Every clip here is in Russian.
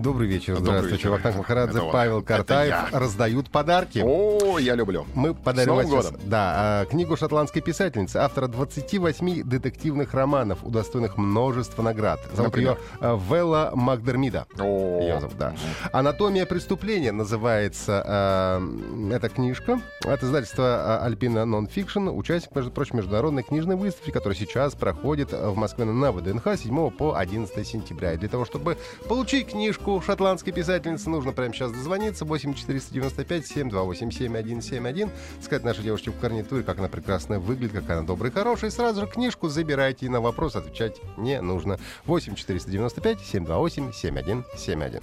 Добрый вечер. Добрый Здравствуйте. вечер. Вахтанг Махарадзе, Это. Павел Это Картаев раздают подарки. О, я люблю. Мы подарим вам сейчас, да, а, книгу шотландской писательницы, автора 28 детективных романов, удостоенных множества наград. Зовут Например? ее а, Вэл Макдермид. О, Её зовут, да. «Анатомия преступления» называется э, эта книжка. От издательства Альпина Нонфикшн. Участник, между прочим, международной книжной выставки, которая сейчас проходит в Москве на ВДНХ 7 по 11 сентября. И для того, чтобы получить книжку шотландской писательницы, нужно прямо сейчас дозвониться. 8 495 728 7171. Сказать нашей девушке в гарнитуре, как она прекрасно выглядит, как она добрая и хорошая. И сразу же книжку забирайте. И на вопрос отвечать не нужно. 8 495 728 7171.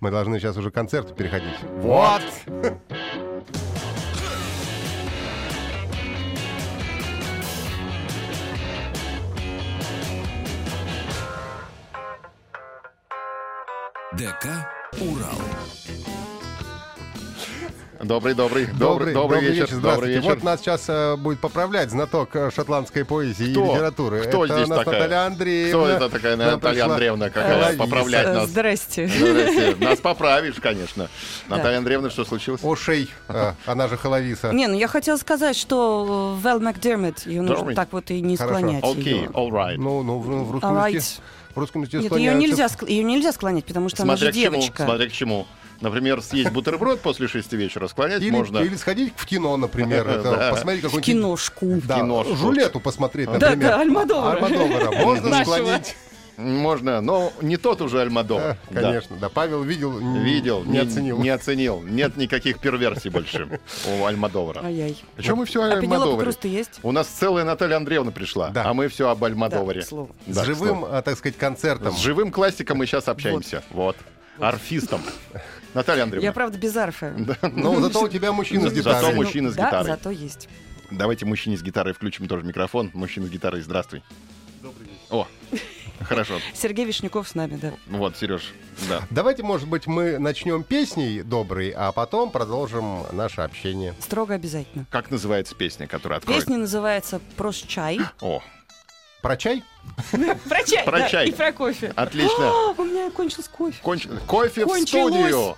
Мы должны сейчас уже к концерту переходить. Вот. ДК «Урал». Добрый, добрый, добрый, добрый вечер. Добрый Здравствуйте. вечер. Вот нас сейчас э, будет поправлять знаток э, шотландской поэзии Кто? и литературы. Кто это здесь у нас такая? Наталья Андреевна. Кто это такая Наталья пришла Андреевна, какая поправлять Э, нас? Здрасте. Здрасте. Нас поправишь, конечно. Наталья Андреевна, что случилось? Ошей, э, она же Холовиса. Не, ну я хотела сказать, что Вэл Макдермит, ее нужно так вот и не Хорошо. склонять. Окей, её. all right. Ну, ну, в, в русском языке, в русском языке Нет, ее нельзя, ск- ее нельзя склонять, потому что Смотря она к же чему, девочка. смотря к чему. Например, съесть бутерброд после шести вечера склонять Или, можно. или сходить в кино, например. это, Да. Посмотреть В какой-нибудь... киношку. Да, киношку. Жулету посмотреть, Да, например. да, Альмадовара. Альмадовара. Можно склонить. Можно, но не тот уже Альмадор. Да, Конечно, да. Павел видел, Видел, не оценил. Не оценил. Нет никаких перверсий больше у Альмадовара. Ай-яй. А что мы все о А Альмадоваре? Есть? У нас целая Наталья Андреевна пришла, Да. а мы все об Альмадоваре. Да. С Да, живым, а, так сказать, концертом. С живым классиком мы сейчас общаемся. Вот. Арфистом. Наталья Я, Андреевна, правда, без арфы. Ну, зато у тебя мужчина с Зато гитарой. мы- мужчина с да, гитарой. зато есть. давайте мужчине с гитарой включим тоже микрофон. Мужчина с гитарой, здравствуй. О, хорошо. Сергей Вишняков с нами, да. Вот, Сереж, да. Давайте, может быть, мы начнем песней доброй, а потом продолжим наше общение. Строго обязательно. Как называется песня, которая откроет? Песня называется «Прощай». О, Про чай? Про чай, Про чай. и про кофе. отлично. У меня кончился кофе. Кофе в студию.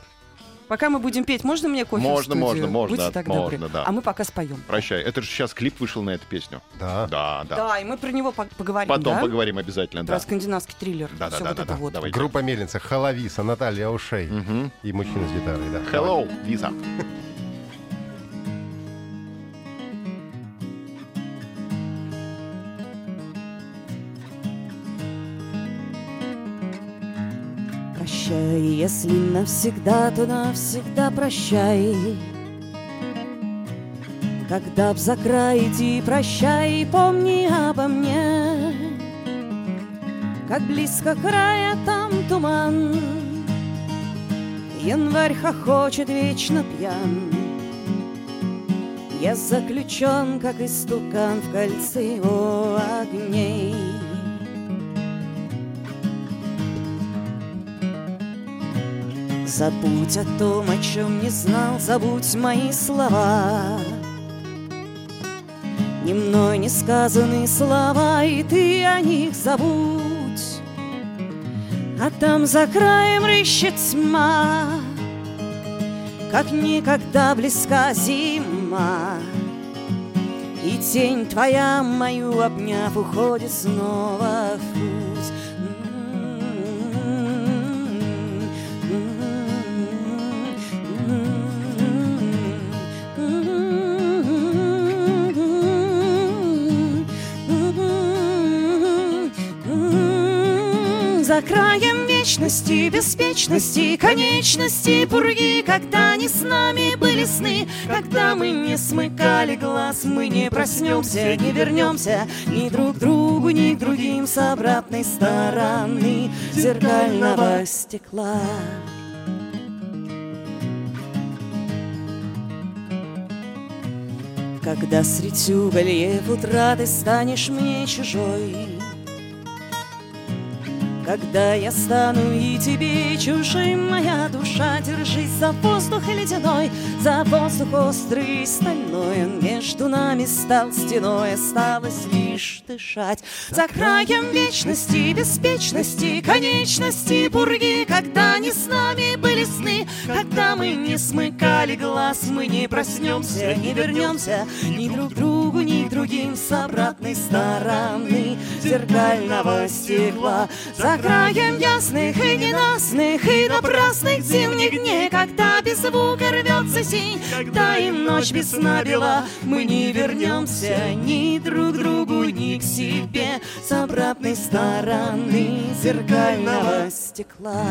Пока мы будем петь, можно мне кофе Можно, можно, можно, Будьте так можно, добры. да. А мы пока споем. Прощай. Это же сейчас клип вышел на эту песню. Да. Да, да. Да, и мы про него по- поговорим, Потом да? поговорим обязательно, Про да. скандинавский триллер. Да, да, да, вот да, это да. вот. Давайте. Группа Мельница, Холовиса, Наталья Ушей Мгм. и мужчина с гитарой. Да. Hello, Виза. Прощай, если навсегда, то навсегда прощай. Когда б за край иди, прощай, помни обо мне. Как близко края, там туман. Январь хохочет вечно пьян. Я заключен, как истукан в кольце его огней. Забудь о том, о чем не знал, забудь мои слова. Ни мной не сказанные слова, и ты о них забудь. А там за краем рыщет тьма, как никогда близка зима. И тень твоя, мою обняв, уходит снова в путь. За краем вечности, беспечности, конечности, пурги, когда не с нами были сны, когда мы не смыкали глаз, мы не проснемся, не вернемся ни друг другу, ни другим с обратной стороны зеркального стекла. Когда средь угольев утраты станешь мне чужой, когда я стану и тебе чужим, моя душа, держись за воздух ледяной, за воздух острый и стальной. Он между нами стал стеной, осталось лишь дышать. За краем вечности, беспечности, конечности, пурги, когда не с нами были сны, когда мы не смыкали глаз, мы не проснемся, не вернемся ни друг другу, ни другим с обратной стороны зеркального стекла. За краем ясных и ненастных и напрасных зимних дней, когда без звука рвется синь, когда им ночь без сна бела, мы не вернемся ни друг другу, ни к себе с обратной стороны зеркального стекла.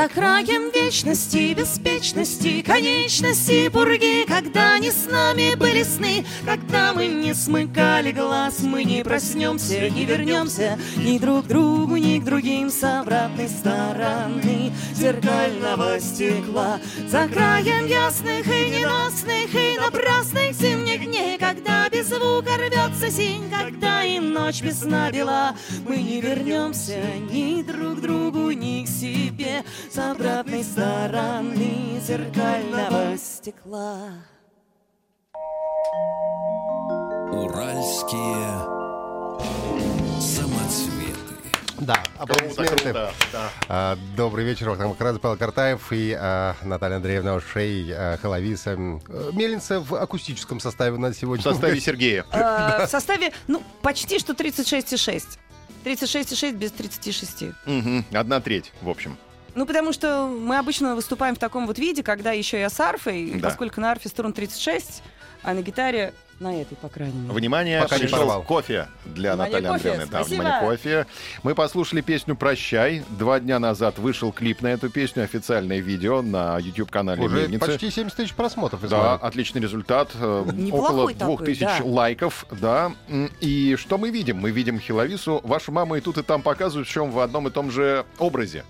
За краем вечности, беспечности, конечности, пурги, когда не с нами были сны, когда мы не смыкали глаз, мы не проснемся, не вернемся ни друг другу, к другим с обратной стороны зеркального стекла. За краем ясных и ненастных и напрасных зимних дней, когда без звука рвется синь, когда им ночь без сна бела, мы не вернемся ни друг другу, ни к себе с обратной стороны зеркального стекла. Уральские. Да, аплодисменты. круто, да. А, Добрый вечер, Вахтанг Махарадзе, Павел Картаев и а, Наталья Андреевна Ошей, а, э, Мельница в акустическом составе на В сегодня. составе Сергея. Э, В составе, ну, почти что 36,6. 36,6 без 36. Мгм, Одна треть, в общем. Ну, потому что мы обычно выступаем в таком вот виде, когда еще я с арфой, Да. поскольку на арфе струн 36, а на гитаре на этой, по крайней мере. Внимание, Пока не пришел порвал. кофе для Внимание, Натальи кофе, Андреевны. Да, спасибо. внимание, кофе. Мы послушали песню «Прощай». Два дня назад вышел клип на эту песню, официальное видео на YouTube-канале Уже Мельницы. почти 70 тысяч просмотров. Да, отличный результат. э, Около двух тысяч да. лайков, да. И что мы видим? Мы видим Хиловису. Вашу маму и тут, и там показывают, причем в одном и том же образе.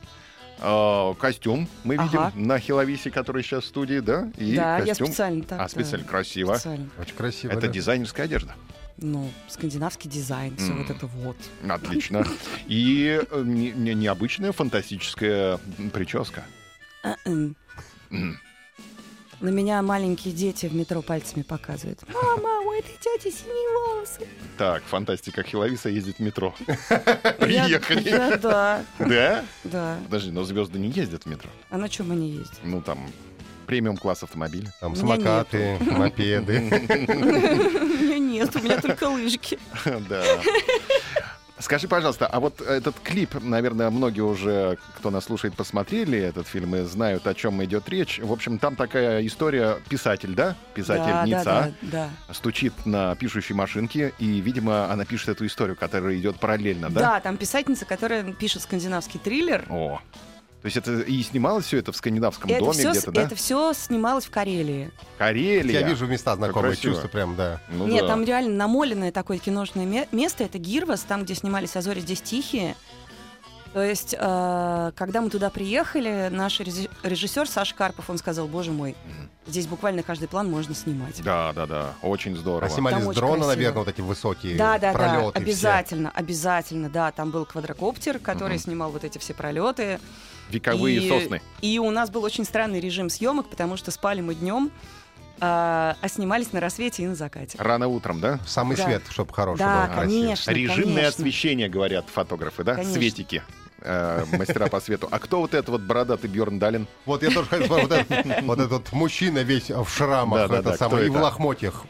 Э, Костюм мы видим Ага. на Хиловисе, который сейчас в студии, да? И да, я костюм. специально так. А, да. специально красиво. Специально. Очень красиво. Это да. дизайнерская одежда. Ну, скандинавский дизайн, все М. вот это вот. Отлично. И э, не- не- необычная фантастическая прическа. А-м. М. На меня маленькие дети в метро пальцами показывают. Мама, у этой тети синие волосы. Так, фантастика Хиловиса ездит в метро. Я- Приехали. Да, да, Да? да. Подожди, но звезды не ездят в метро. А на чем они ездят? Ну, там, премиум класс автомобиля. Там самокаты, мопеды. У меня нет, у меня только лыжки. Да. Скажи, пожалуйста, а вот этот клип, наверное, многие уже, кто нас слушает, посмотрели этот фильм и знают, о чем идет речь. В общем, там такая история писатель, да? Писательница. да, да, да. Стучит на пишущей машинке, и, видимо, она пишет эту историю, которая идет параллельно, да? Да, там писательница, которая пишет скандинавский триллер. О. То есть это и снималось все это в скандинавском это доме все, где-то, да? это все снималось в Карелии. Карелия. Я вижу места знакомые, чувства прям, да. Ну Нет, да. там реально намоленное такое киношное ме- место. Это Гирвас, там, где снимались «А зори здесь тихие». То есть, э, когда мы туда приехали, наш режиссер Саша Карпов, он сказал, боже мой, здесь буквально каждый план можно снимать. Да, да, да. Очень здорово. А снимали Там с дрона, наверное, вот эти высокие Да, да, да, пролеты все. обязательно, обязательно, да. Там был квадрокоптер, который Мгм. снимал вот эти все пролеты. Вековые И- сосны. И у нас был очень странный режим съемок, потому что спали мы днем, а, а снимались на рассвете и на закате. Рано утром, да? Самый Да. свет, чтобы хороший Да, был, красивый. конечно. Режимное конечно. освещение, говорят фотографы, да? Конечно. Светики. э, мастера по свету. А кто вот этот вот бородатый Бьорн Далин? Вот я тоже хотел сказать, вот этот, вот этот мужчина весь в шрамах, Да-да-да, это самое, кто и в это? лохмотьях.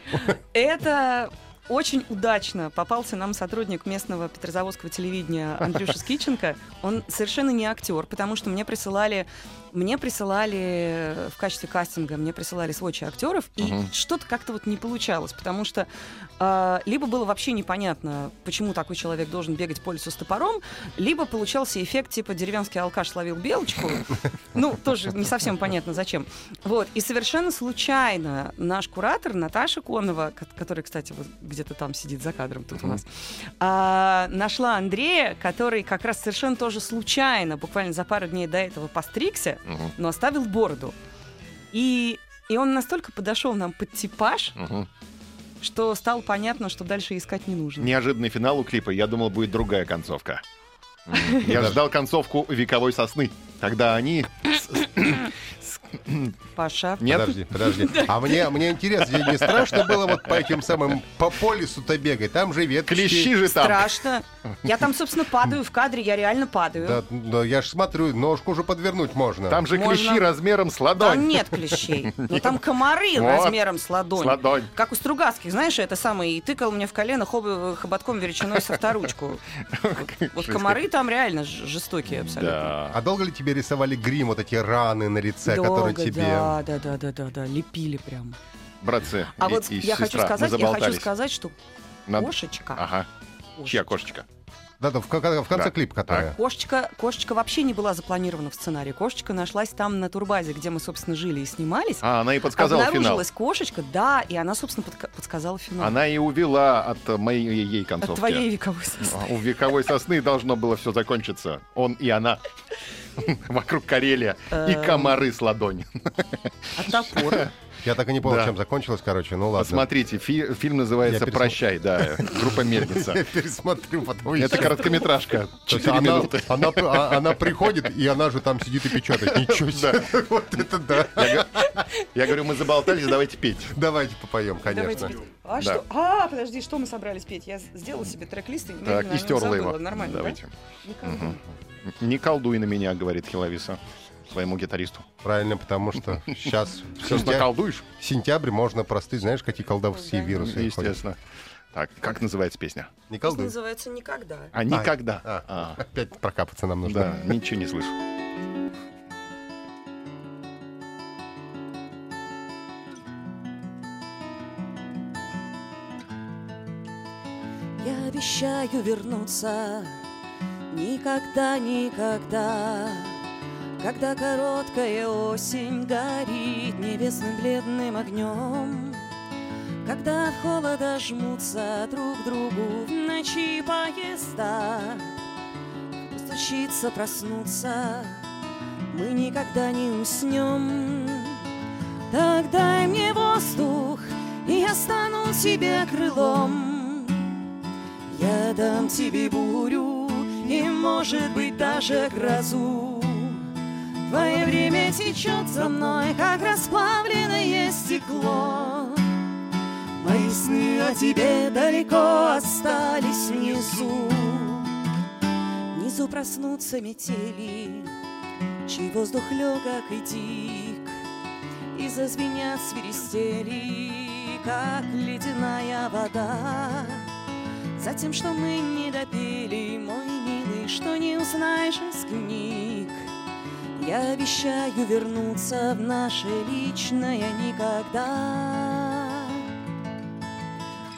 Это очень удачно попался нам сотрудник местного петрозаводского телевидения Андрюша Скиченко. Он совершенно не актер, потому что мне присылали мне присылали в качестве кастинга, мне присылали сводчи актеров, и Мгм. что-то как-то вот не получалось, потому что а, либо было вообще непонятно, почему такой человек должен бегать по лесу с топором, либо получался эффект типа деревенский алкаш словил белочку. Ну, тоже не совсем понятно, зачем. Вот. И совершенно случайно наш куратор Наташа Конова, ко- которая, кстати, вот где-то там сидит за кадром тут у нас, а, нашла Андрея, который как раз совершенно тоже случайно, буквально за пару дней до этого постригся, Но оставил бороду. И, и он настолько подошел нам под типаж, что стало понятно, что дальше искать не нужно. Неожиданный финал у клипа. Я думал, будет другая концовка. Я ждал концовку вековой сосны. Когда они... Паша. Нет? Подожди, подожди. А мне, мне интересно, не страшно было вот по этим самым, по полису-то бегать? Там же веточки. Клещи же там. Страшно. Я там, собственно, падаю в кадре, я реально падаю. Да, да, я ж смотрю, ножку уже подвернуть можно. Там же Можно. клещи размером с Там ладонь. нет клещей. Но там комары Вот. размером с ладонь. С ладонь. Как у Стругацких, знаешь, это самое, и тыкал мне в колено хоб- хоботком величиной со вторучку. Вот, вот комары там реально жестокие абсолютно. Да. А долго ли тебе рисовали грим, вот эти раны на лице, которые Долго, тебе... да, да, да, да, да, да, лепили прям. Братцы А и- вот и я хочу сестра, мы сказать, я хочу сказать, что Надо- кошечка, Ага. Чья кошечка? Да, да, в, в конце Да. клипа, которая. Кошечка, кошечка вообще не была запланирована в сценарии. Кошечка нашлась там на турбазе, где мы, собственно, жили и снимались. А, она и подсказала финал. Обнаружилась кошечка, да, и она, собственно, подка- подсказала финал. Она и увела от моей ей От концовки. твоей вековой сосны. А, У вековой сосны должно было все закончиться. Он и она. Вокруг Карелия. И Эм. комары с ладони. А топор? Я так и не понял, Да. чем закончилось, короче, ну ладно. Посмотрите, фи- фильм называется пересмотр- «Прощай», да, группа Мельница. Я пересмотрю потом. Это короткометражка, То есть 4 она, минуты. Она, а- она приходит, и она же там сидит и печатает. Ничего себе. Вот это да. Я говорю, мы заболтались, давайте петь. Давайте попоем, Давайте конечно. петь. А Да. что? А, подожди, что мы собрались петь? Я сделала себе трек-лист и Так, и стерла его. Нормально, Давайте. да? Не колдуй на меня, говорит Хиловиса своему гитаристу. Правильно, потому что сейчас Все наколдуешь? сентябрь можно простыть, знаешь, какие колдовские Да. вирусы ходят. Естественно. Так, как называется песня? Не Песня колдуй. называется «Никогда». А никогда. А, А, Опять прокапаться нам нужно. Да, ничего не слышу. Я обещаю вернуться Никогда, никогда Когда короткая осень горит Небесным бледным огнем Когда от холода жмутся друг другу В ночи поезда Постучиться, проснуться Мы никогда не уснем. Так дай мне воздух И я стану тебе крылом. Я дам тебе бурю и, может быть, даже грозу. Твое время течет за мной, как расплавленное стекло. Мои сны о тебе далеко остались внизу. Внизу проснутся метели, чей воздух легок и дик, И зазвенят свиристели, как ледяная вода. За тем, что мы не допели, мой что не узнаешь из книг. Я обещаю вернуться в наше личное никогда.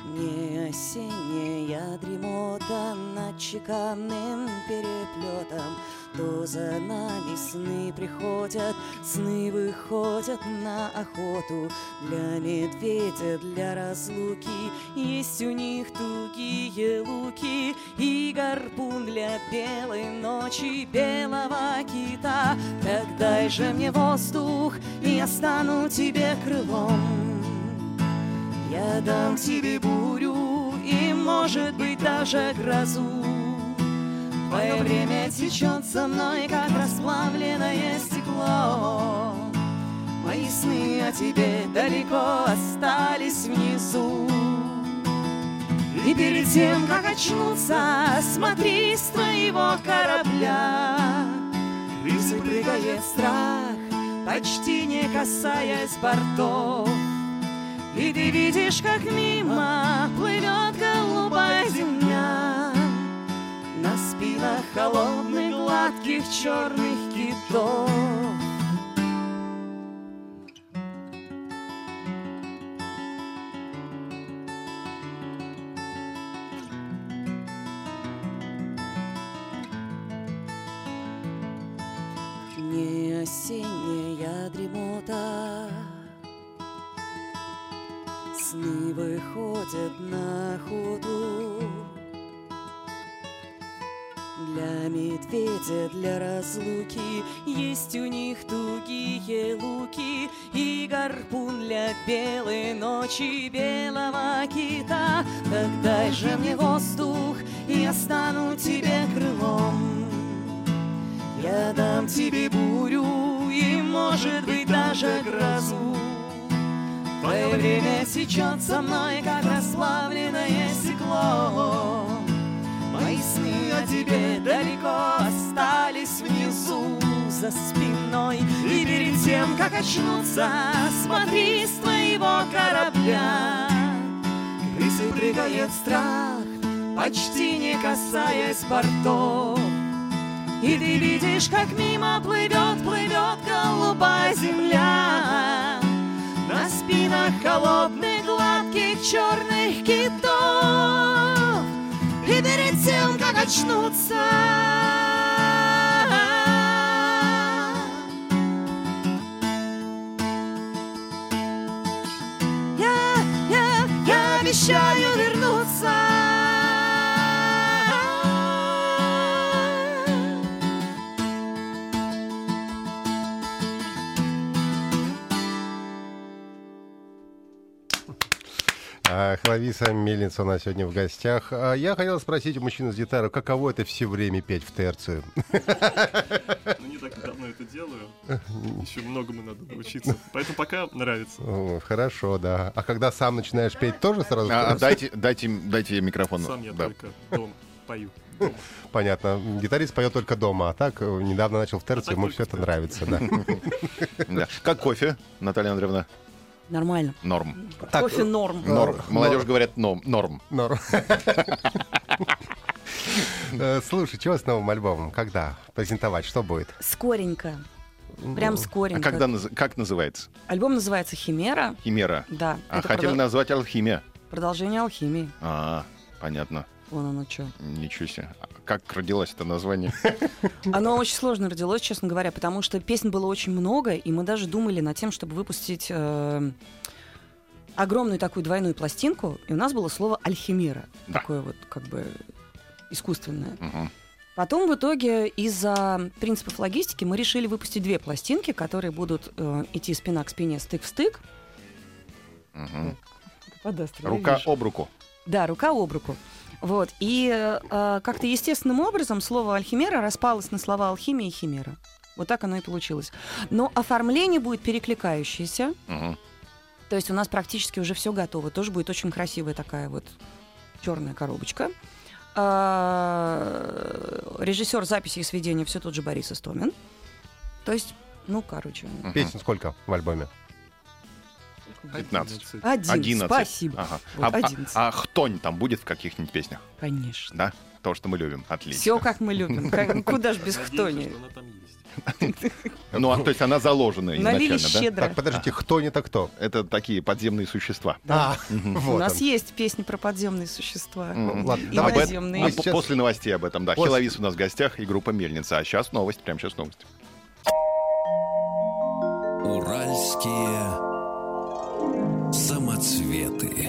Не осенняя дремота над чеканным переплетом, То за нами сны приходят, сны выходят на охоту. Для медведя, для разлуки есть у них тугие луки И гарпун для белой ночи, белого кита. Так дай же мне воздух, и я стану тебе крылом. Я дам тебе бурю и, может быть, даже грозу. Твое время течет со мной, как расплавленное стекло. Мои сны о тебе далеко остались внизу. И перед тем, как очнуться, смотри с твоего корабля. Крысы прыгает страх, почти не касаясь бортов. И ты видишь, как мимо плывет На спинах холодных гладких черных китов ночи Белого кита Так дай же мне воздух И я стану тебе крылом я дам тебе бурю и, может быть, даже грозу. Твое время течет со мной, как расплавленное стекло. Мои сны о тебе далеко остались внизу за спиной. И как очнуться, смотри с твоего корабля. Крысы прыгает страх, почти не касаясь бортов. И ты видишь, как мимо плывет, плывет голубая земля На спинах холодных, гладких, черных китов И перед тем, как очнуться обещаю вернуться А, Хлависа Мельница у нас сегодня в гостях. А, Я хотел спросить у мужчины с гитарой, каково это все время петь в терцию? Еще многому надо научиться. Поэтому пока нравится. О, Хорошо, да. А когда сам начинаешь петь, тоже сразу? А, а дайте, дайте, дайте микрофон. Сам я Да. только дома пою. Понятно. Гитарист поет только дома, а так э, недавно начал в терцию, так ему все это нравится, да. Как кофе, Наталья Андреевна? Нормально. Норм. Так, Кофе норм. Норм. норм. Молодежь говорят ном- норм. Норм. Э, Слушай, чего с новым альбомом? Когда презентовать? Что будет? Скоренько. Прям А скоренько. когда, наз- как называется? Альбом называется «Химера». Химера. Да. А хотели продо- назвать алхимия. продолжение алхимии. А, понятно. Вон оно что. Ничего себе. А Как родилось это название? Оно очень сложно родилось, честно говоря, потому что песен было очень много, и мы даже думали над тем, чтобы выпустить э, огромную такую двойную пластинку, и у нас было слово «альхимера», Да. такое вот как бы искусственное. Мгм. Потом в итоге из-за принципов логистики мы решили выпустить две пластинки, которые будут э, идти спина к спине, стык в стык. Мгм. Подаст, Рука вижу. об руку. Да, рука об руку. Вот. И э, как-то естественным образом слово «альхимера» распалось на слова «алхимия» и «химера». Вот так оно и получилось. Но оформление будет перекликающееся. Мгм. То есть у нас практически уже все готово. Тоже будет очень красивая такая вот черная коробочка. А, Режиссер записи и сведения все тот же Борис Истомин. То есть, ну, короче. Песен сколько в альбоме? 15. один. 11. Спасибо. Ага. Вот, А, а- 11. а хтонь там будет в каких-нибудь песнях? Конечно. Да? То, что мы любим. Отлично. Все как мы любим. Как- Куда ж без хтони. что она там есть. Ну, а, то есть она заложена Налили изначально, да? щедро. Так, подождите, кто не так кто? Это такие подземные существа. А, У нас есть песни про подземные существа. И наземные. А После новостей об этом, да. Хиловис у нас в гостях и группа Мельница. А сейчас новость, прямо сейчас новость. Уральские самоцветы.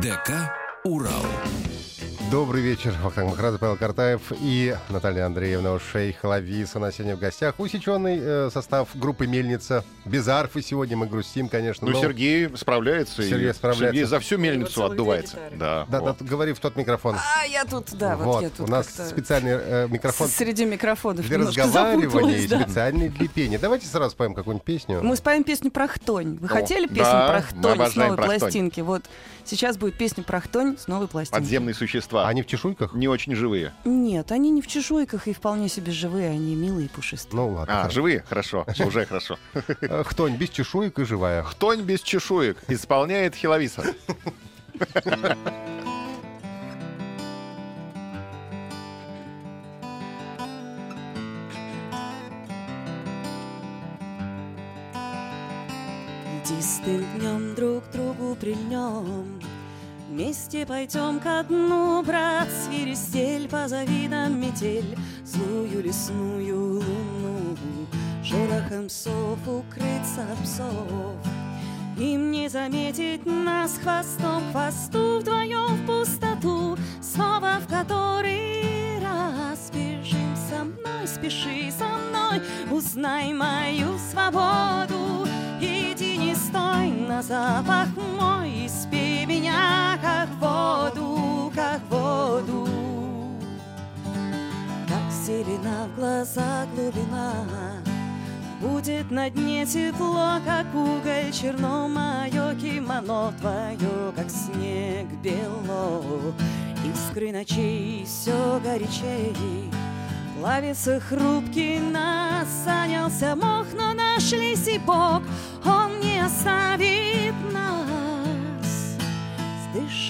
ДК «Урал». Добрый вечер. Вахтанг Махрадзе, Павел Картаев и Наталья Андреевна Шейх Лавис. У нас сегодня в гостях усеченный э, состав группы «Мельница». Без арфы сегодня мы грустим, конечно. Ну, но- Сергей справляется. Сергей справляется. Сергей за всю мельницу отдувается. Да. Да, вот. да, говори в тот микрофон. А, я тут, да, вот, вот, я тут у нас специальный э, микрофон среди микрофонов для разговаривания и да. специальный для пения. Давайте сразу споем какую-нибудь песню. Мы споем песню про Хтонь. Вы О, хотели песню да, про Хтонь с новой про Хтонь. пластинки? Вот сейчас будет песня про Хтонь с новой пластинки. Подземные существа. Они в чешуйках? не очень живые. Нет, они не в чешуйках и вполне себе живые, они милые и пушистые. Ну ладно. А, хорошо. живые? Хорошо. Уже хорошо. Э, Хтонь без чешуек и живая. Хтонь без чешуек исполняет Хиловиса. Едистым днем друг другу прильнем, Вместе пойдем ко дну, брат, свиристель, позови нам метель, Злую лесную луну, шорохом сов укрыться псов. Им не заметить нас хвостом хвосту Вдвоем в пустоту, снова в который раз Бежим со мной, спеши со мной, узнай мою свободу. Иди, не стой на запах мой, и спей меня, как воду, как воду. Как зелена в глаза глубина, Будет на дне тепло, как уголь черно Мое кимоно твое, как снег бело Искры ночей все горячей Плавится хрупкий нас, занялся мох, но нашли Бог, он не оставит нас.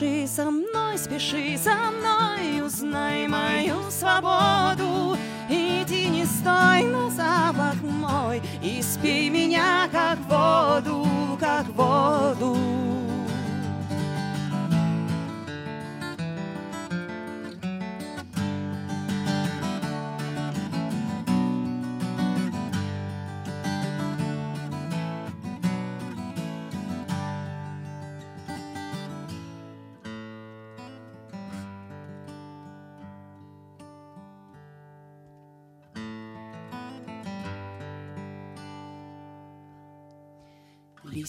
Дыши со мной, спеши за мной, узнай мою свободу. Иди, не стой на запах мой, и спей меня, как воду, как воду.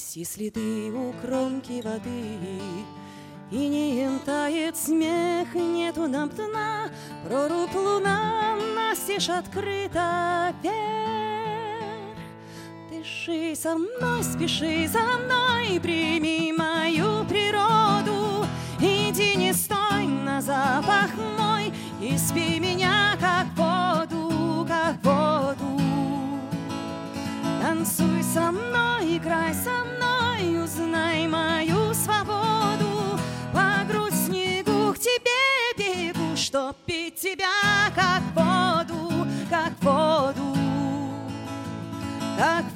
Лисьи следы у кромки воды, И не тает смех, нету нам дна, Прорубь луна настежь открыта вверх. Дыши со мной, спеши за мной, Прими мою природу, Иди, не стой на запах мой, И спи меня, как воду, как воду. Танцуй со мной, играй со узнай мою свободу. По грудь к тебе бегу, чтоб пить тебя, как воду, как воду, как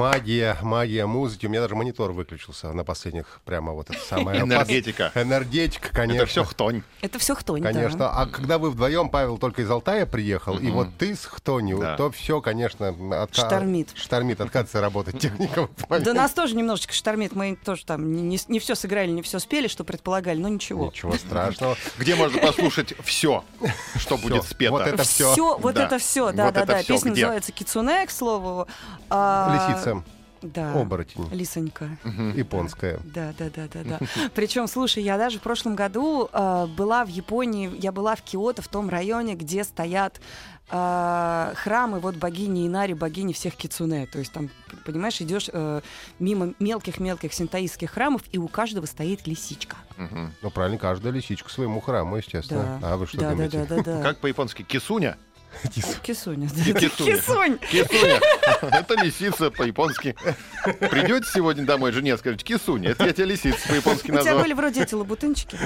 Магия, магия музыки. У меня даже монитор выключился на последних, прямо вот это самое... Энергетика. Энергетика, конечно. Это все хтонь. Это все Хтонь, да. Конечно. А когда вы вдвоем, Павел только из Алтая приехал, и вот ты с Хтонью, Да. то все, конечно, отка- Штормит. Штормит, отказывается работать техника. Да нас тоже немножечко штормит. Мы тоже там не, все сыграли, не все спели, что предполагали, но ничего. Ничего страшного. Где можно послушать все, что будет спето. Вот это вот все, да, Вот да, это да. всё Песня называется Кицуне, к слову. А, Лисица, Да. оборотень, Лисонька. японская. Да, да, да, да, да. Причем, слушай, я даже в прошлом году э, была в Японии, я была в Киото, в том районе, где стоят э, храмы вот богини Инари, богини всех кицуне. То есть там, понимаешь, идешь э, мимо мелких-мелких синтаистских храмов, и у каждого стоит лисичка. Ну, правильно, каждая лисичка своему храму, естественно. Да. А вы что да, да, думаете? да, да, да. Как по-японски? Кисуня? Кисуня. Кисунь. Кисуня. Это лисица по-японски. Придете сегодня домой жене, скажете, кисуня. Это я тебя лисица по-японски У тебя назвал. были вроде эти лабутынчики.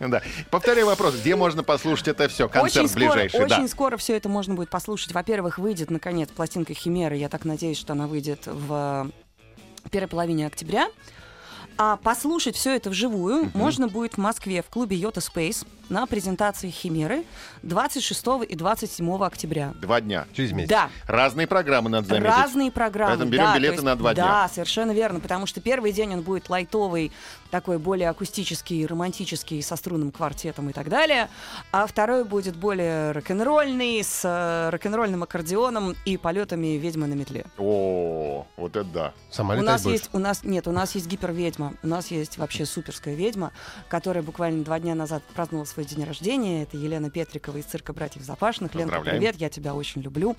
Да. Повторяю вопрос, где можно послушать это все? Концерт очень скоро, ближайший, да. очень скоро все это можно будет послушать. Во-первых, выйдет наконец пластинка Химеры. Я так надеюсь, что она выйдет в первой половине октября. А послушать все это вживую можно будет в Москве в клубе Йота Space на презентации Химеры 26 и 27 октября. Два дня. Через месяц. Да, Разные программы надо заметить. разные программы. Поэтому берем да, билеты есть- на два дня. Да, совершенно верно, потому что первый день он будет лайтовый, такой более акустический, романтический, со струнным квартетом и так далее, а второй будет более рок-н-ролльный, с э, рок-н-ролльным аккордеоном и полетами ведьмы на метле. О, вот это да. Сама У нас будешь? есть, у нас нет, у нас есть гиперведьма, у нас есть вообще суперская ведьма, которая буквально два дня назад праздновала свой день рождения. Это Елена Петрикова из цирка братьев Запашных. Поздравляем. привет, я тебя очень люблю.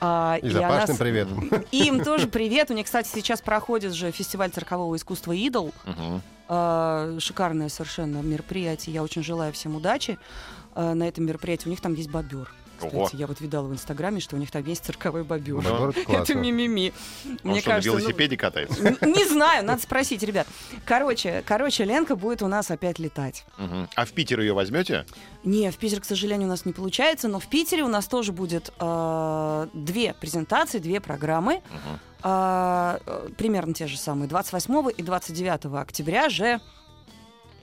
А, И она запашным с- привет. Им тоже привет. У них, кстати, сейчас проходит же фестиваль циркового искусства «Идол». Мгм. А, Шикарное совершенно мероприятие. Я очень желаю всем удачи а, на этом мероприятии. У них там есть бобер. Кстати, Ого. я вот видала в Инстаграме, что у них там есть цирковой бобер. Бобер это мимими. Он Мне что, на кажется, ну, велосипеде катается? Н- Не знаю, надо спросить, ребят. Короче, короче, Ленка будет у нас опять летать. Мгм. А в Питер ее возьмете? Не, в Питер, к сожалению, у нас не получается, но в Питере у нас тоже будет э, две презентации, две программы. А, э, примерно те же самые. 28 и 29 октября же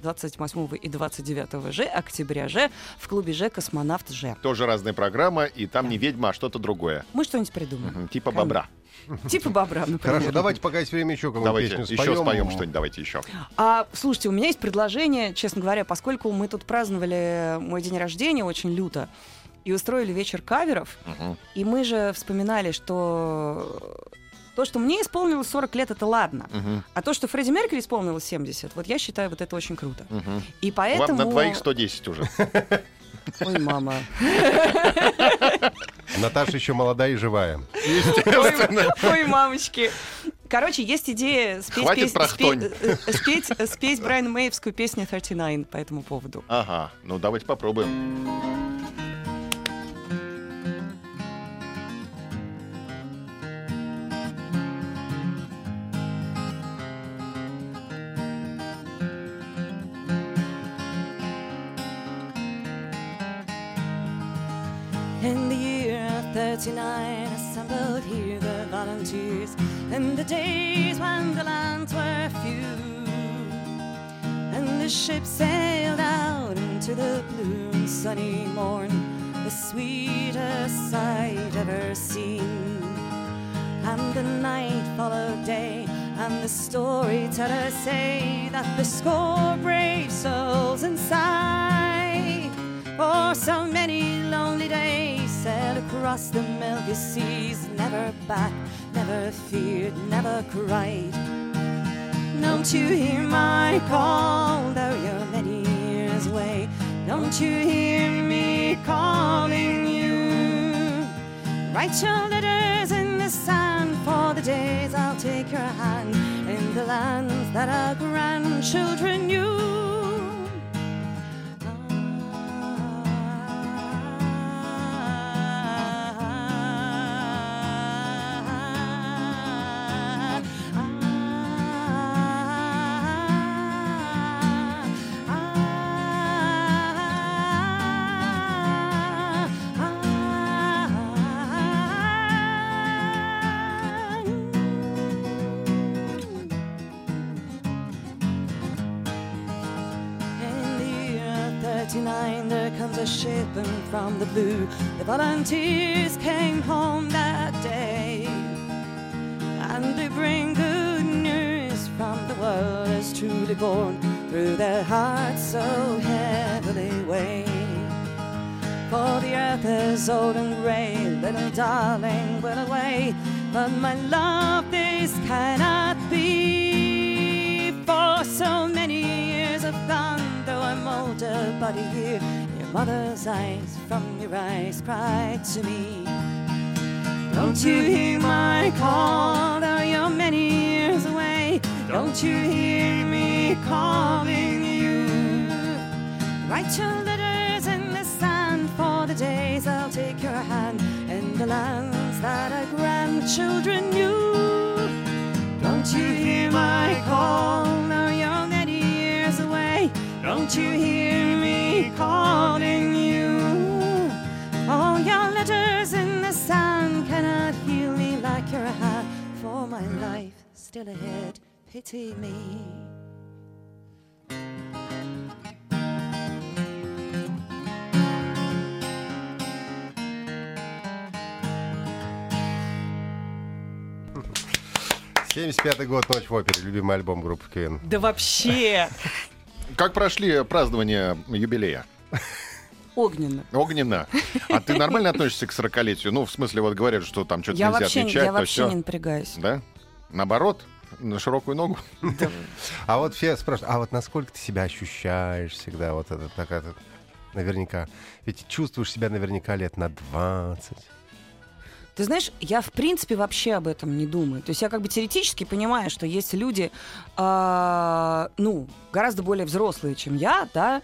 28 и 29 же октября же в клубе Ж «Космонавт Ж». Тоже разная программа, и там не ведьма, а что-то другое. Мы что-нибудь придумаем. Мгм. Типа Конечно. бобра. Типа бобра, например. Хорошо, давайте пока есть время еще какую-нибудь Давайте песню еще споем что-нибудь, давайте еще. А, слушайте, у меня есть предложение, честно говоря, поскольку мы тут праздновали мой день рождения очень люто и устроили вечер каверов, Мгм. и мы же вспоминали, что то, что мне исполнилось 40 лет, это ладно. Мгм. А то, что Фредди Меркьюри исполнилось 70, вот я считаю, вот это очень круто. Мгм. И поэтому... Вам на двоих 110 уже. Ой, мама. Наташа еще молодая и живая. Ой, мамочки. Короче, есть идея спеть, Хватит пес- спеть, э, спеть, э, спеть Брайана Мэйвскую песню 39 по этому поводу. Ага, ну давайте попробуем. 39, assembled here the volunteers, in the days when the lands were few, and the ship sailed out into the blue and sunny morn, the sweetest sight ever seen. And the night followed day, and the storytellers say that the score brave souls inside for so many across the milky seas, never back, never feared, never cried. Don't you hear my call, though you're many years away? Don't you hear me calling you? Write your letters in the sand for the days I'll take your hand in the lands that our grandchildren knew. From the blue. The volunteers came home that day. And they bring good news from the world as truly born through their hearts so heavily weighed. For the earth is old and gray, little darling, will away. But my love, this cannot be. For so many years have gone, though I'm older, but a year. Mother's eyes from your eyes cried to me. Don't you hear my call, though you're many years away? Don't you hear me calling you? Write your letters in the sand for the days I'll take your hand in the lands that our grandchildren knew. Don't you hear my call? Now you're many years away. Don't you hear me calling you? All your letters in the sand cannot heal me like your hand. For my life still ahead, pity me. Семьдесят пятый год, «Ночь в опере», любимый альбом группы Квин. Да вообще Как прошли празднования юбилея? огненно. Огненно. А ты нормально относишься к 40-летию? Ну, в смысле, вот говорят, что там что-то Я нельзя вообще, отмечать, я вообще всё. не напрягаюсь. Да? Наоборот? На широкую ногу? А вот все спрашивают, а вот насколько ты себя ощущаешь всегда, вот это такая вот наверняка. Ведь чувствуешь себя наверняка лет на 20. Ты знаешь, я в принципе вообще об этом не думаю. То есть я как бы теоретически понимаю, что есть люди, а, ну, гораздо более взрослые, чем я, да,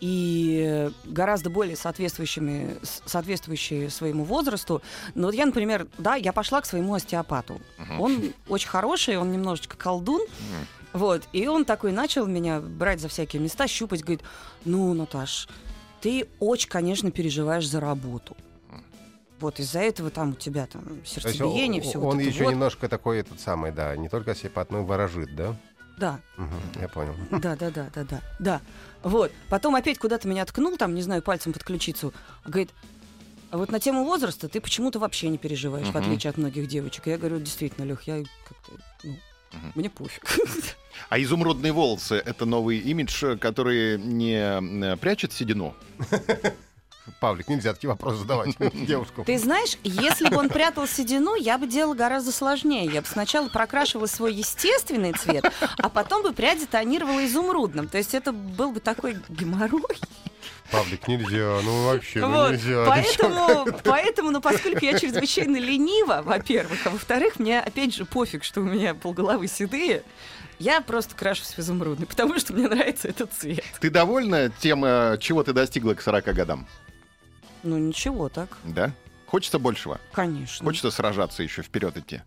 и гораздо более соответствующими, соответствующие своему возрасту. Но вот я, например, да, я пошла к своему остеопату. Он очень хороший, он немножечко колдун. Вот, и он такой начал меня брать за всякие места, щупать, говорит, ну, Наташ, ты очень, конечно, переживаешь за работу. Вот из-за этого там у тебя там сердцебиение, он, все он вот это еще вот. немножко такой этот самый, да, не только и ворожит, да? Да, Мгм, я понял. да, да, да, да, да, да. Вот. Потом опять куда-то меня ткнул, там, не знаю, пальцем под ключицу. Говорит, а вот на тему возраста ты почему-то вообще не переживаешь, в Мгм. отличие от многих девочек. Я говорю, действительно, Лех, я как-то, ну, Мгм. мне пофиг. А изумрудные волосы — это новый имидж, который не э, прячет седину? Павлик, нельзя такие вопросы задавать девушкам. Ты знаешь, если бы он прятал седину, я бы делала гораздо сложнее. Я бы сначала прокрашивала свой естественный цвет, а потом бы пряди тонировала изумрудным. То есть это был бы такой геморрой. Павлик, нельзя, ну вообще, ну Вот, нельзя. Поэтому, поэтому, ну, поскольку я чрезвычайно ленива, во-первых, а во-вторых, мне опять же пофиг, что у меня полголовы седые, я просто крашусь в изумрудный, потому что мне нравится этот цвет. Ты довольна тем, э, чего ты достигла к 40 годам? Ну, ничего так, Да? Хочется большего? конечно. Хочется сражаться еще, вперед идти?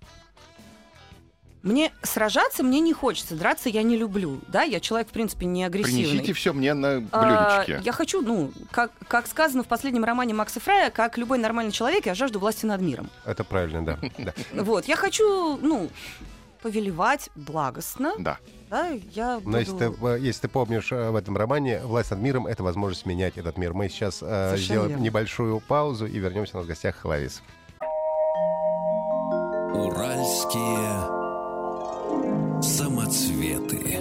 Мне сражаться мне не хочется, драться я не люблю, да, я человек, в принципе, не агрессивный. Принесите все мне на А, блюдечке. я хочу, ну, как, как сказано в последнем романе Макса Фрая, как любой нормальный человек, я жажду власти над миром. Это правильно, да. Вот, я хочу, ну, повелевать благостно, Да. да, я буду... Но если ты, э, если ты помнишь э, в этом романе, власть над миром — это возможность менять этот мир. Мы сейчас э, Совершенно сделаем верно. небольшую паузу и вернемся. У нас в гостях Хлавис. Уральские самоцветы.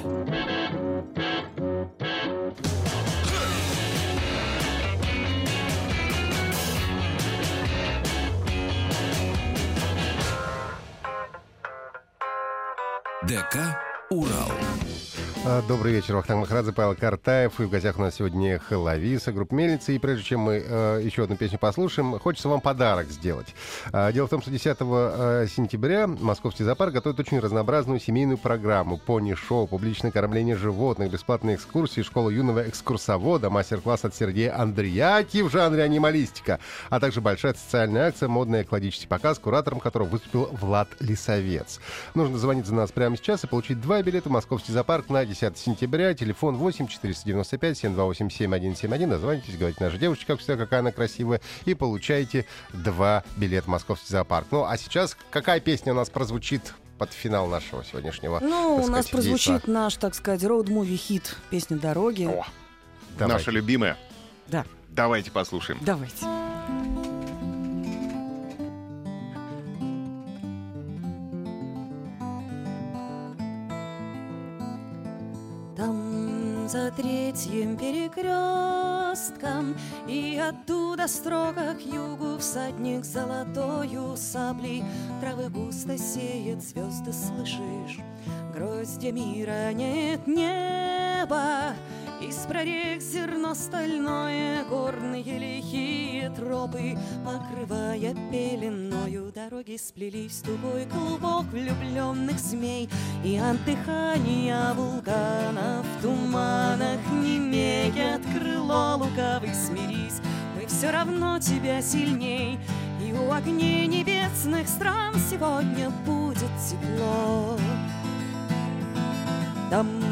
ДК «Урал». А, Добрый вечер, Вахтанг Махарадзе, Павел Картаев. И в гостях у нас сегодня Хелависа, группа Мельница. И прежде чем мы э, еще одну песню послушаем, хочется вам подарок сделать. А, дело в том, что 10 э, сентября Московский зоопарк готовит очень разнообразную семейную программу. Пони-шоу, публичное кормление животных, бесплатные экскурсии, школа юного экскурсовода, мастер-класс от Сергея Андреяки в жанре анималистика, а также большая социальная акция «Модный экологический показ», куратором которого выступил Влад Лисовец. Нужно звонить за нас прямо сейчас и получить два билета в Московский зоопарк на 10 сентября. Телефон 8 495 728 7171. Дозвонитесь, говорите нашей девушке, как всегда, какая она красивая, и получаете два билета в Московский зоопарк. Ну, а сейчас какая песня у нас прозвучит под финал нашего сегодняшнего Ну, так у нас сказать, действа? прозвучит наш, так сказать, роуд-муви хит «Песня дороги». О, наша любимая. Да, Давайте послушаем. давайте. За третьим перекрестком И оттуда строго к югу Всадник золотою саблей. Травы густо сеет, звезды слышишь. Гроздья мира нет неба из прорех зерно стальное, горные лихие тропы, покрывая пеленою, дороги сплелись тугой клубок влюбленных змей, и от дыхания вулканов в туманах немеет крыло лукавый смирись, мы все равно тебя сильней, и у огней небесных стран сегодня будет тепло. Там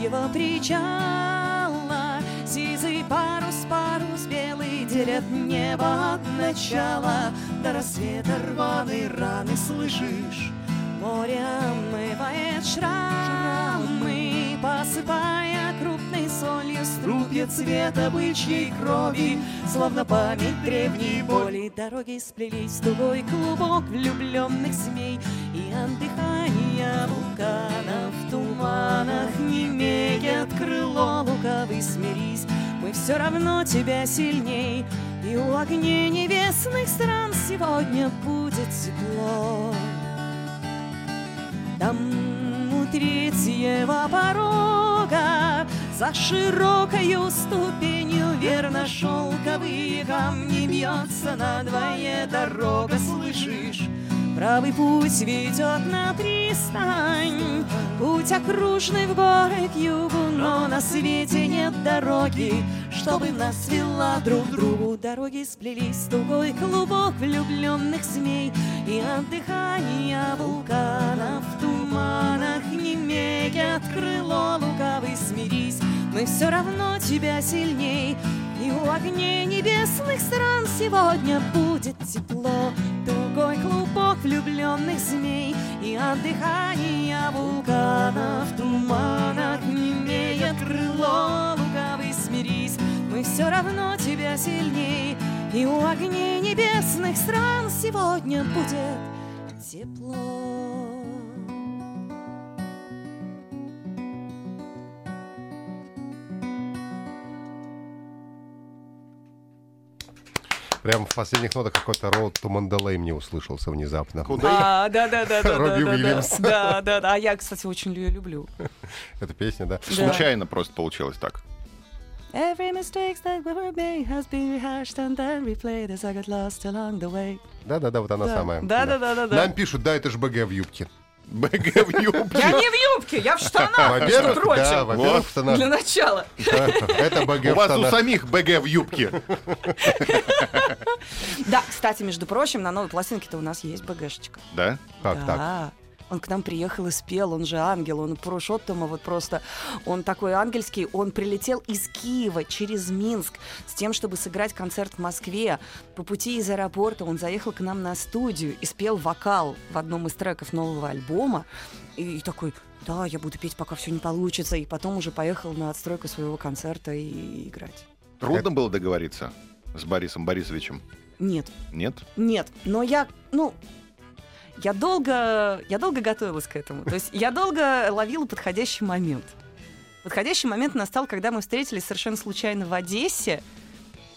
третьего причала. Сизый парус, парус белый Делят небо от начала. До рассвета рваной раны Слышишь, Море омывает шрамы, посыпая крупной солью струпья цвета бычьей крови, словно память древней боли. Дороги сплелись в тугой клубок влюбленных змей, и от дыхания вулкана в туманах не все равно тебя сильней, и у огней небесных стран сегодня будет тепло. Там у третьего порога За широкою ступенью Верно шелковые камни Бьется надвое дорога Слышишь? Правый путь ведет на пристань Путь окружный в горы к югу Но на свете нет дороги Чтобы нас вела друг другу. Дороги сплелись тугой клубок влюбленных змей И от дыхания вулкана в туманах Не имеет крыло лукавый смирись Мы все равно тебя сильней. И у огней небесных стран сегодня будет тепло. Тугой клубок влюбленных змей И от дыхания вулкана в туманах Не имеет крыло лукавый смирись Мы все равно тебя сильней И у огней небесных стран сегодня будет тепло Прям в последних нотах какой-то Road to Mandalay мне услышался внезапно. А, да, да, да, да, Робби да, Уильямс. да, да, да. А я, кстати, очень ее люблю. Эта песня, да? Да. Случайно просто получилось так. Every mistake that we were made has been rehearsed and then replayed as I got lost along the way. Да-да-да, вот она Да. самая. Да, да, да, да, да. Нам пишут, да, это же БГ в юбке. БГ в юбке. Я не в юбке, я в штанах, между Во-первых, да, прочим. во-первых, в штанах. Для начала. Это БГ У в вас у штанах. самих БГ в юбке. Да, кстати, между прочим, на новой пластинке-то у нас есть БГшечка. Да? Как так? Он к нам приехал и спел, он же ангел, он Пурушоттама, вот просто, он такой ангельский, он прилетел из Киева через Минск с тем, чтобы сыграть концерт в Москве. По пути из аэропорта он заехал к нам на студию и спел вокал в одном из треков нового альбома. И, и такой, да, я буду петь, пока все не получится. И потом уже поехал на отстройку своего концерта и играть. Трудно было договориться с Борисом Борисовичем? Нет, Нет? Нет, но я, ну, я долго, я долго готовилась к этому. То есть я долго ловила подходящий момент. Подходящий момент настал, когда мы встретились совершенно случайно в Одессе,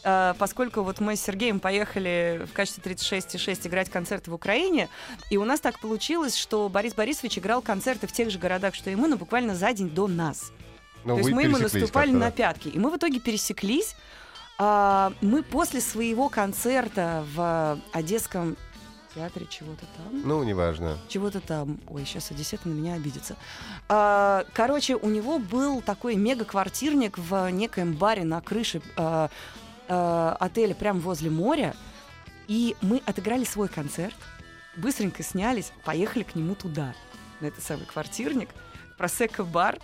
э, поскольку вот мы с Сергеем поехали в качестве 36,6 играть концерты в Украине, и у нас так получилось, что Борис Борисович играл концерты в тех же городах, что и мы, но буквально за день до нас. Ну, То есть мы ему наступали на пятки. И мы в итоге пересеклись. А, мы после своего концерта в Одесском театре чего-то там. Ну, неважно. Чего-то там. Ой, сейчас Одессет на меня обидится. А, короче, у него был такой мега-квартирник в некоем баре на крыше а, а, отеля прямо возле моря. И мы отыграли свой концерт, быстренько снялись, поехали к нему туда, на этот самый квартирник, просека-бар.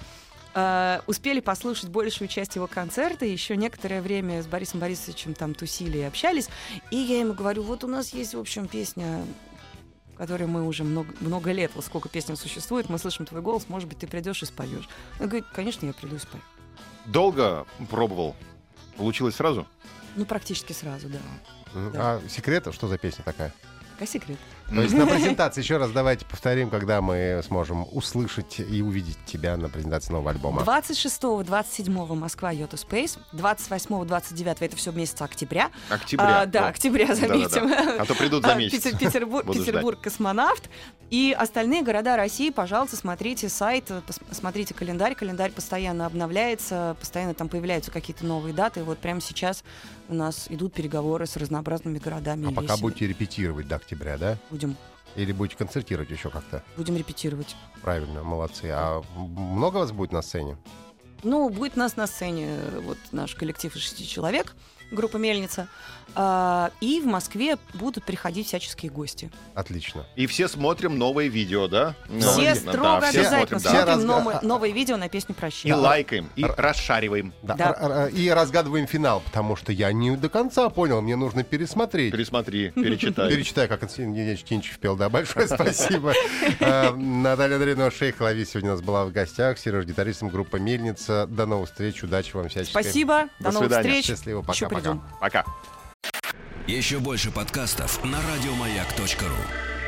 А, успели послушать большую часть его концерта, еще некоторое время с Борисом Борисовичем там тусили и общались. И я ему говорю, вот у нас есть, в общем, песня которой мы уже много, много лет, вот сколько песен существует, мы слышим твой голос, может быть, ты придешь и споешь. Он говорит, конечно, я приду и спою. Долго пробовал? Получилось сразу? Ну, практически сразу, да. Мгм. Да. А секрет, что за песня такая? Какой секрет? То есть на презентации, еще раз давайте повторим, когда мы сможем услышать и увидеть тебя на презентации нового альбома. 26-27 Москва Йота Спейс, 28-29 это все месяца октября. Октября. А, да, Вот. октября, заметим. Да-да-да. А то придут за А, месяц. Питер- Петербург, Буду ждать. Петербург космонавт. И остальные города России, пожалуйста, смотрите сайт, смотрите календарь. Календарь постоянно обновляется, постоянно там появляются какие-то новые даты. Вот прямо сейчас у нас идут переговоры с разнообразными городами. А пока весями. будете репетировать до октября, да? будем, Или будете концертировать еще как-то? будем репетировать. Правильно, молодцы. А много вас будет на сцене? Ну, будет нас на сцене э, вот наш коллектив из шести человек. Группа «Мельница». А, И в Москве будут приходить всяческие гости. Отлично. И все смотрим новые видео, да? Все Да, строго все обязательно смотрим, да. Все смотрим разга- новые, новые видео на песню И «Прощай». лайкаем, и расшариваем. Да. Да. И разгадываем финал, потому что я не до конца понял, мне нужно пересмотреть. Пересмотри, перечитай. Перечитай, как Евгений Кинчев пел. Да, большое спасибо. Э, Наталья Андреевна Шейхлави сегодня у нас была в гостях. Сереж, гитаристом группы «Мельница». До новых встреч, удачи вам всячески. Спасибо, До новых встреч. Счастливо, Еще Пока. Еще больше подкастов на радиомаяк.ру.